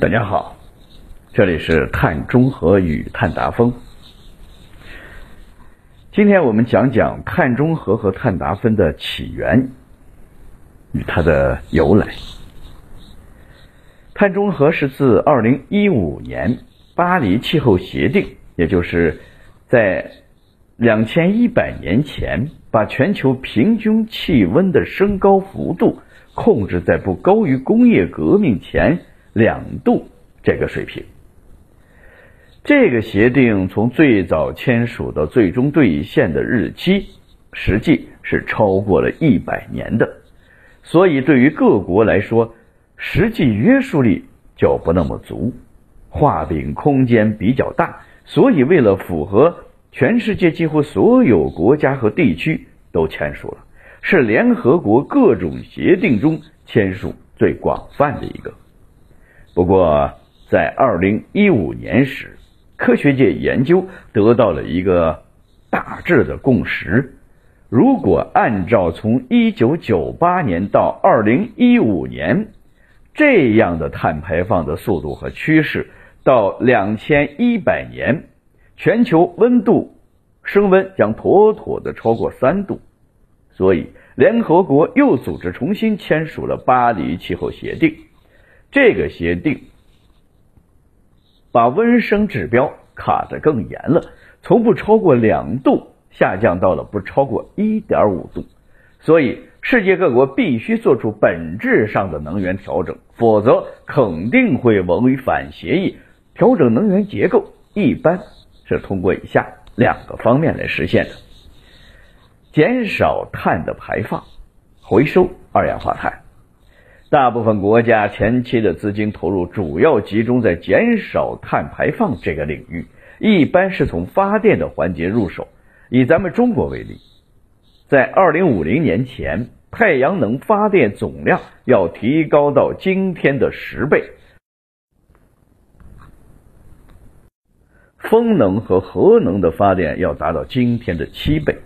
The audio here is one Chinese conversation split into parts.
大家好，这里是碳中和与碳达峰。今天我们讲讲碳中和和碳达峰的起源与它的由来。碳中和是自二零一五年巴黎气候协定，也就是在两千一百年前，把全球平均气温的升高幅度控制在不高于工业革命前两度这个水平。这个协定从最早签署到最终兑现的日期，实际是超过了一百年的，所以对于各国来说。实际约束力就不那么足，画饼空间比较大，所以为了符合全世界几乎所有国家和地区都签署了，是联合国各种协定中签署最广泛的一个。不过，在二零一五年时，科学界研究得到了一个大致的共识：如果按照从一九九八年到二零一五年。这样的碳排放的速度和趋势，到两千一百年，全球温度升温将妥妥的超过三度。所以，联合国又组织重新签署了巴黎气候协定。这个协定把温升指标卡得更严了，从不超过两度下降到了不超过一点五度。所以。世界各国必须做出本质上的能源调整，否则肯定会违反协议。调整能源结构一般是通过以下两个方面来实现的：减少碳的排放，回收二氧化碳。大部分国家前期的资金投入主要集中在减少碳排放这个领域，一般是从发电的环节入手。以咱们中国为例。在二零五零年前，太阳能发电总量要提高到今天的十倍，风能和核能的发电要达到今天的七倍。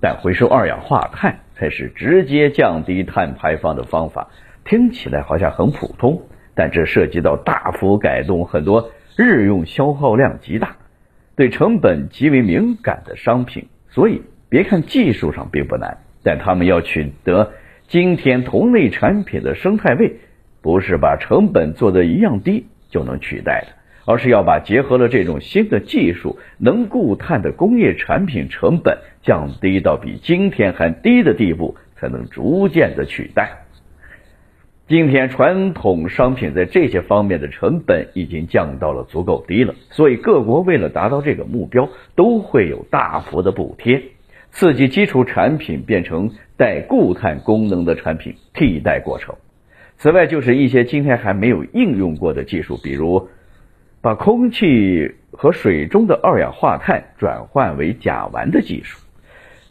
但回收二氧化碳才是直接降低碳排放的方法。听起来好像很普通，但这涉及到大幅改动很多日用消耗量极大、对成本极为敏感的商品，所以。别看技术上并不难，但他们要取得今天同类产品的生态位，不是把成本做的一样低就能取代的，而是要把结合了这种新的技术能固碳的工业产品成本降低到比今天还低的地步，才能逐渐的取代。今天传统商品在这些方面的成本已经降到了足够低了，所以各国为了达到这个目标，都会有大幅的补贴。刺激基础产品变成带固碳功能的产品替代过程。此外，就是一些今天还没有应用过的技术，比如把空气和水中的二氧化碳转换为甲烷的技术。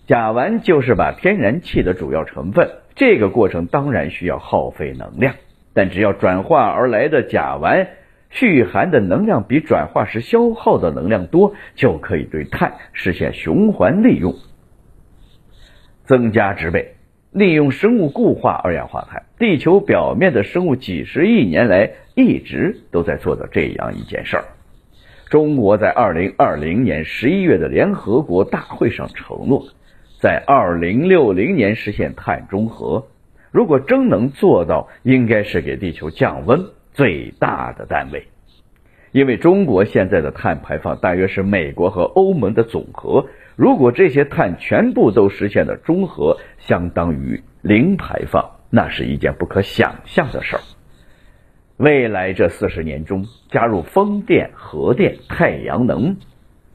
甲烷就是把天然气的主要成分，这个过程当然需要耗费能量，但只要转化而来的甲烷蓄含的能量比转化时消耗的能量多，就可以对碳实现循环利用。增加植被，利用生物固化二氧化碳。地球表面的生物几十亿年来一直都在做的这样一件事儿。中国在二零二零年十一月的联合国大会上承诺，在二零六零年实现碳中和。如果真能做到，应该是给地球降温最大的单位。因为中国现在的碳排放大约是美国和欧盟的总和。如果这些碳全部都实现了中和，相当于零排放，那是一件不可想象的事儿。未来这四十年中，加入风电、核电、太阳能，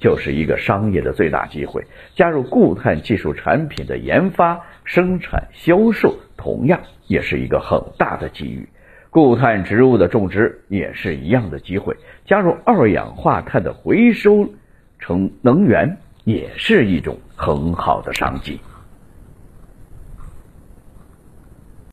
就是一个商业的最大机会；加入固碳技术产品的研发、生产、销售，同样也是一个很大的机遇。固碳植物的种植也是一样的机会。加入二氧化碳的回收成能源。也是一种很好的商机。